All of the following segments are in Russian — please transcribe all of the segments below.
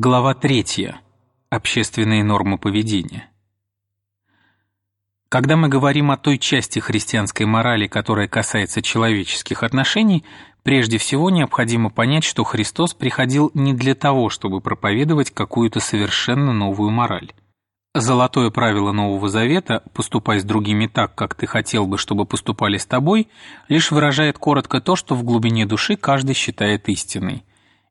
Глава 3. Общественные нормы поведения. Когда мы говорим о той части христианской морали, которая касается человеческих отношений, прежде всего необходимо понять, что Христос приходил не для того, чтобы проповедовать какую-то совершенно новую мораль. Золотое правило Нового Завета «поступай с другими так, как ты хотел бы, чтобы поступали с тобой» лишь выражает коротко то, что в глубине души каждый считает истиной.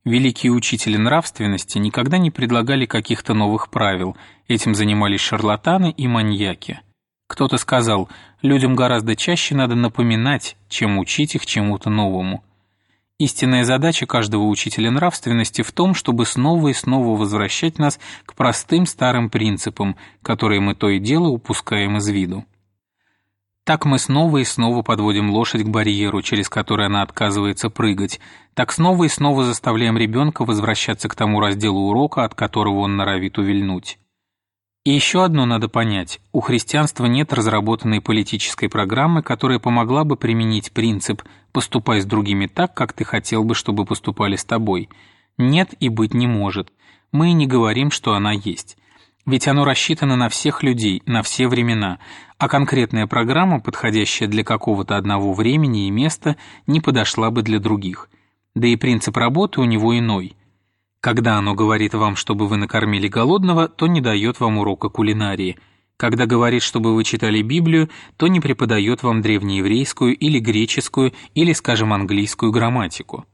Великие учители нравственности никогда не предлагали каких-то новых правил, этим занимались шарлатаны и маньяки. Кто-то сказал, людям гораздо чаще надо напоминать, чем учить их чему-то новому. Истинная задача каждого учителя нравственности в том, чтобы снова и снова возвращать нас к простым старым принципам, которые мы то и дело упускаем из виду. Так мы снова и снова подводим лошадь к барьеру, через который она отказывается прыгать. Так снова и снова заставляем ребенка возвращаться к тому разделу урока, от которого он норовит увильнуть. И еще одно надо понять. У христианства нет разработанной политической программы, которая помогла бы применить принцип «поступай с другими так, как ты хотел бы, чтобы поступали с тобой». Нет и быть не может. Мы и не говорим, что она есть. Ведь оно рассчитано на всех людей, на все времена, а конкретная программа, подходящая для какого-то одного времени и места, не подошла бы для других. Да и принцип работы у него иной. Когда оно говорит вам, чтобы вы накормили голодного, то не дает вам урока кулинарии. Когда говорит, чтобы вы читали Библию, то не преподает вам древнееврейскую или греческую или, скажем, английскую грамматику.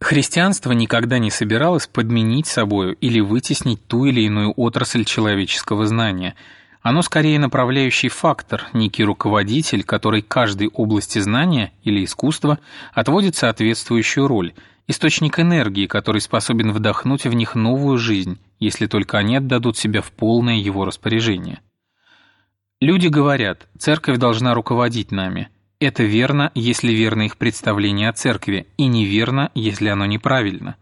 Христианство никогда не собиралось подменить собою или вытеснить ту или иную отрасль человеческого знания. Оно скорее направляющий фактор, некий руководитель, который каждой области знания или искусства отводит соответствующую роль, источник энергии, который способен вдохнуть в них новую жизнь, если только они отдадут себя в полное его распоряжение. Люди говорят, церковь должна руководить нами – это верно, если верно их представление о церкви, и неверно, если оно неправильно.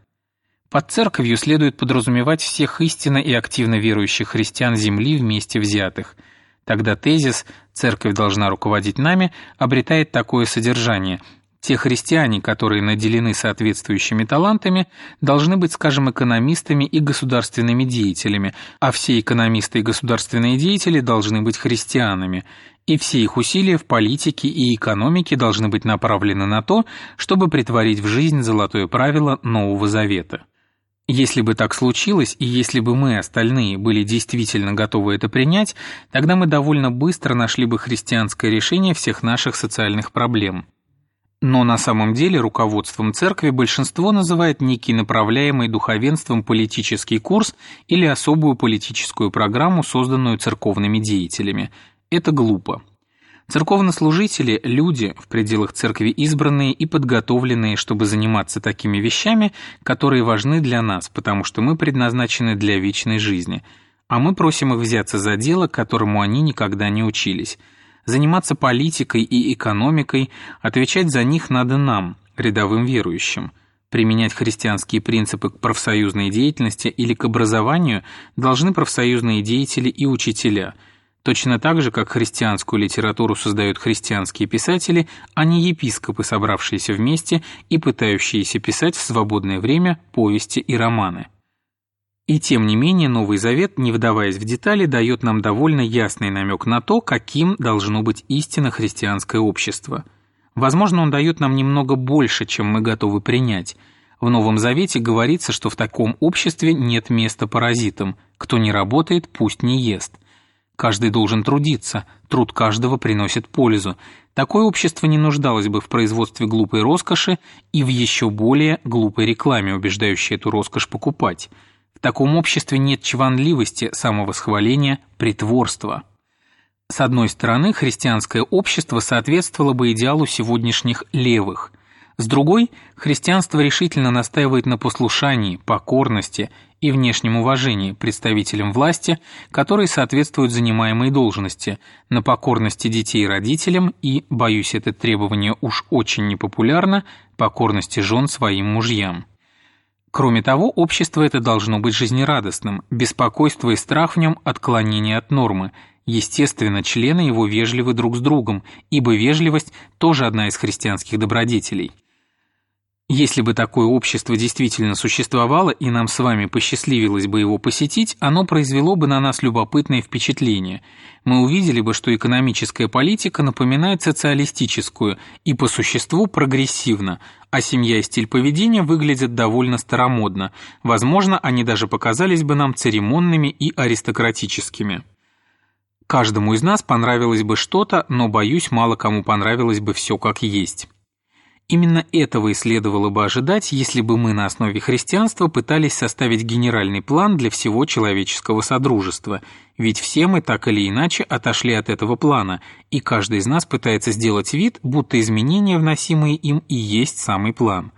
Под церковью следует подразумевать всех истинно и активно верующих христиан Земли вместе взятых. Тогда тезис «церковь должна руководить нами» обретает такое содержание – те христиане, которые наделены соответствующими талантами, должны быть, скажем, экономистами и государственными деятелями, а все экономисты и государственные деятели должны быть христианами, и все их усилия в политике и экономике должны быть направлены на то, чтобы притворить в жизнь золотое правило Нового Завета. Если бы так случилось, и если бы мы, остальные, были действительно готовы это принять, тогда мы довольно быстро нашли бы христианское решение всех наших социальных проблем. Но на самом деле руководством церкви большинство называет некий направляемый духовенством политический курс или особую политическую программу, созданную церковными деятелями. Это глупо. Церковнослужители – люди, в пределах церкви избранные и подготовленные, чтобы заниматься такими вещами, которые важны для нас, потому что мы предназначены для вечной жизни, а мы просим их взяться за дело, которому они никогда не учились – Заниматься политикой и экономикой, отвечать за них надо нам, рядовым верующим. Применять христианские принципы к профсоюзной деятельности или к образованию должны профсоюзные деятели и учителя – Точно так же, как христианскую литературу создают христианские писатели, а не епископы, собравшиеся вместе и пытающиеся писать в свободное время повести и романы. И тем не менее Новый Завет, не вдаваясь в детали, дает нам довольно ясный намек на то, каким должно быть истинно христианское общество. Возможно, он дает нам немного больше, чем мы готовы принять. В Новом Завете говорится, что в таком обществе нет места паразитам. Кто не работает, пусть не ест. Каждый должен трудиться, труд каждого приносит пользу. Такое общество не нуждалось бы в производстве глупой роскоши и в еще более глупой рекламе, убеждающей эту роскошь покупать. В таком обществе нет чванливости, самовосхваления, притворства. С одной стороны, христианское общество соответствовало бы идеалу сегодняшних левых. С другой, христианство решительно настаивает на послушании, покорности и внешнем уважении представителям власти, которые соответствуют занимаемой должности, на покорности детей родителям и, боюсь, это требование уж очень непопулярно, покорности жен своим мужьям. Кроме того, общество это должно быть жизнерадостным, беспокойство и страх в нем – отклонение от нормы. Естественно, члены его вежливы друг с другом, ибо вежливость – тоже одна из христианских добродетелей. Если бы такое общество действительно существовало и нам с вами посчастливилось бы его посетить, оно произвело бы на нас любопытное впечатление. Мы увидели бы, что экономическая политика напоминает социалистическую и по существу прогрессивна, а семья и стиль поведения выглядят довольно старомодно. Возможно, они даже показались бы нам церемонными и аристократическими. Каждому из нас понравилось бы что-то, но, боюсь, мало кому понравилось бы все как есть. Именно этого и следовало бы ожидать, если бы мы на основе христианства пытались составить генеральный план для всего человеческого содружества, ведь все мы так или иначе отошли от этого плана, и каждый из нас пытается сделать вид, будто изменения, вносимые им, и есть самый план.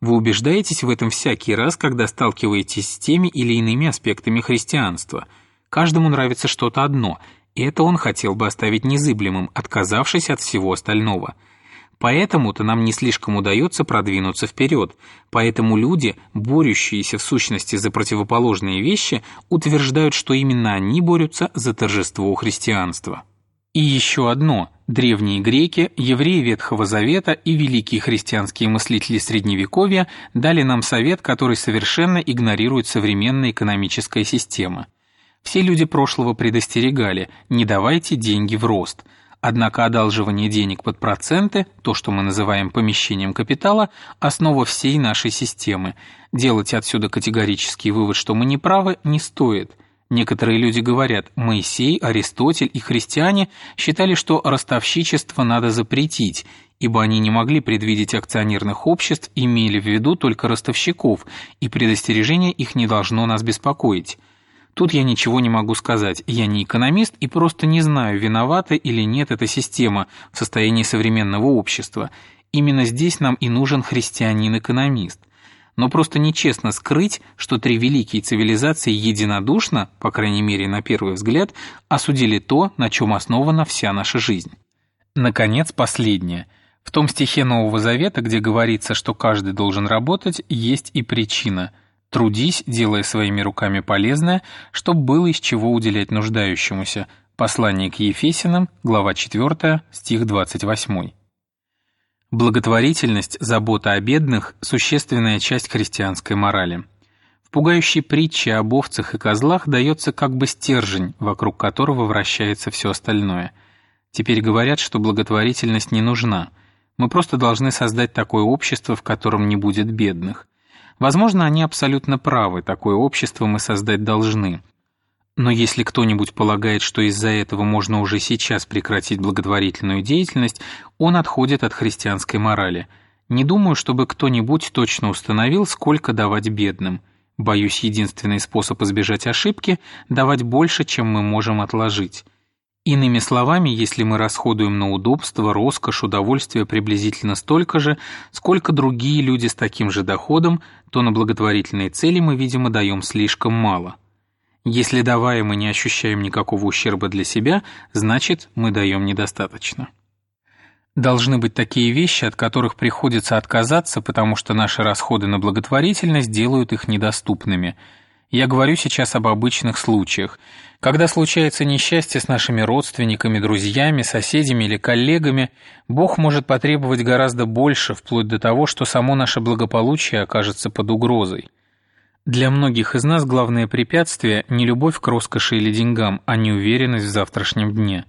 Вы убеждаетесь в этом всякий раз, когда сталкиваетесь с теми или иными аспектами христианства. Каждому нравится что-то одно, и это он хотел бы оставить незыблемым, отказавшись от всего остального – Поэтому-то нам не слишком удается продвинуться вперед, поэтому люди, борющиеся в сущности за противоположные вещи, утверждают, что именно они борются за торжество христианства. И еще одно. Древние греки, евреи Ветхого Завета и великие христианские мыслители Средневековья дали нам совет, который совершенно игнорирует современная экономическая система. Все люди прошлого предостерегали «не давайте деньги в рост», Однако одалживание денег под проценты, то, что мы называем помещением капитала, основа всей нашей системы. Делать отсюда категорический вывод, что мы не правы, не стоит. Некоторые люди говорят, Моисей, Аристотель и христиане считали, что ростовщичество надо запретить, ибо они не могли предвидеть акционерных обществ, имели в виду только ростовщиков, и предостережение их не должно нас беспокоить. Тут я ничего не могу сказать, я не экономист и просто не знаю, виновата или нет эта система в состоянии современного общества. Именно здесь нам и нужен христианин-экономист. Но просто нечестно скрыть, что три великие цивилизации единодушно, по крайней мере на первый взгляд, осудили то, на чем основана вся наша жизнь. Наконец, последнее. В том стихе Нового Завета, где говорится, что каждый должен работать, есть и причина – Трудись, делая своими руками полезное, чтобы было из чего уделять нуждающемуся. Послание к Ефесиным, глава 4, стих 28. Благотворительность, забота о бедных – существенная часть христианской морали. В пугающей притче об овцах и козлах дается как бы стержень, вокруг которого вращается все остальное. Теперь говорят, что благотворительность не нужна. Мы просто должны создать такое общество, в котором не будет бедных. Возможно, они абсолютно правы, такое общество мы создать должны. Но если кто-нибудь полагает, что из-за этого можно уже сейчас прекратить благотворительную деятельность, он отходит от христианской морали. Не думаю, чтобы кто-нибудь точно установил, сколько давать бедным. Боюсь, единственный способ избежать ошибки – давать больше, чем мы можем отложить. Иными словами, если мы расходуем на удобство, роскошь, удовольствие приблизительно столько же, сколько другие люди с таким же доходом, то на благотворительные цели мы, видимо, даем слишком мало. Если давая мы не ощущаем никакого ущерба для себя, значит, мы даем недостаточно. Должны быть такие вещи, от которых приходится отказаться, потому что наши расходы на благотворительность делают их недоступными – я говорю сейчас об обычных случаях. Когда случается несчастье с нашими родственниками, друзьями, соседями или коллегами, Бог может потребовать гораздо больше, вплоть до того, что само наше благополучие окажется под угрозой. Для многих из нас главное препятствие – не любовь к роскоши или деньгам, а неуверенность в завтрашнем дне.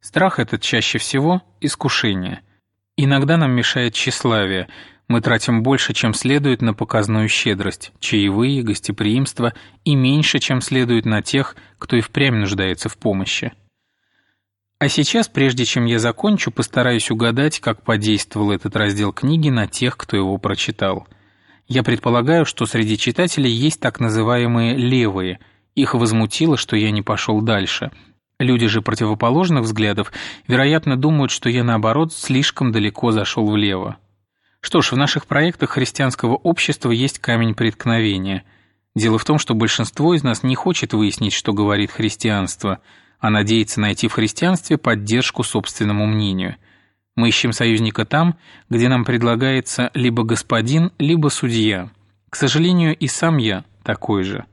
Страх этот чаще всего – искушение. Иногда нам мешает тщеславие – мы тратим больше, чем следует на показную щедрость, чаевые, гостеприимство и меньше, чем следует на тех, кто и впрямь нуждается в помощи. А сейчас, прежде чем я закончу, постараюсь угадать, как подействовал этот раздел книги на тех, кто его прочитал. Я предполагаю, что среди читателей есть так называемые «левые». Их возмутило, что я не пошел дальше. Люди же противоположных взглядов, вероятно, думают, что я, наоборот, слишком далеко зашел влево. Что ж, в наших проектах христианского общества есть камень преткновения. Дело в том, что большинство из нас не хочет выяснить, что говорит христианство, а надеется найти в христианстве поддержку собственному мнению. Мы ищем союзника там, где нам предлагается либо господин, либо судья. К сожалению, и сам я такой же.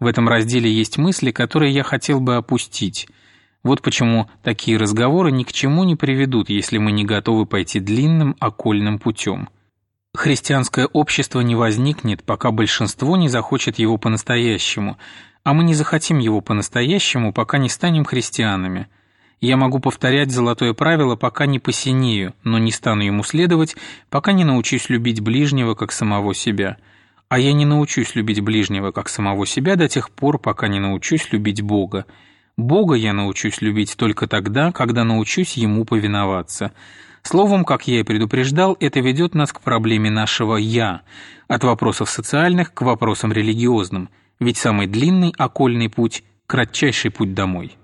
В этом разделе есть мысли, которые я хотел бы опустить – вот почему такие разговоры ни к чему не приведут, если мы не готовы пойти длинным окольным путем. Христианское общество не возникнет, пока большинство не захочет его по-настоящему, а мы не захотим его по-настоящему, пока не станем христианами. Я могу повторять золотое правило, пока не посинею, но не стану ему следовать, пока не научусь любить ближнего, как самого себя. А я не научусь любить ближнего, как самого себя, до тех пор, пока не научусь любить Бога. Бога я научусь любить только тогда, когда научусь Ему повиноваться. Словом, как я и предупреждал, это ведет нас к проблеме нашего «я», от вопросов социальных к вопросам религиозным, ведь самый длинный окольный путь – кратчайший путь домой.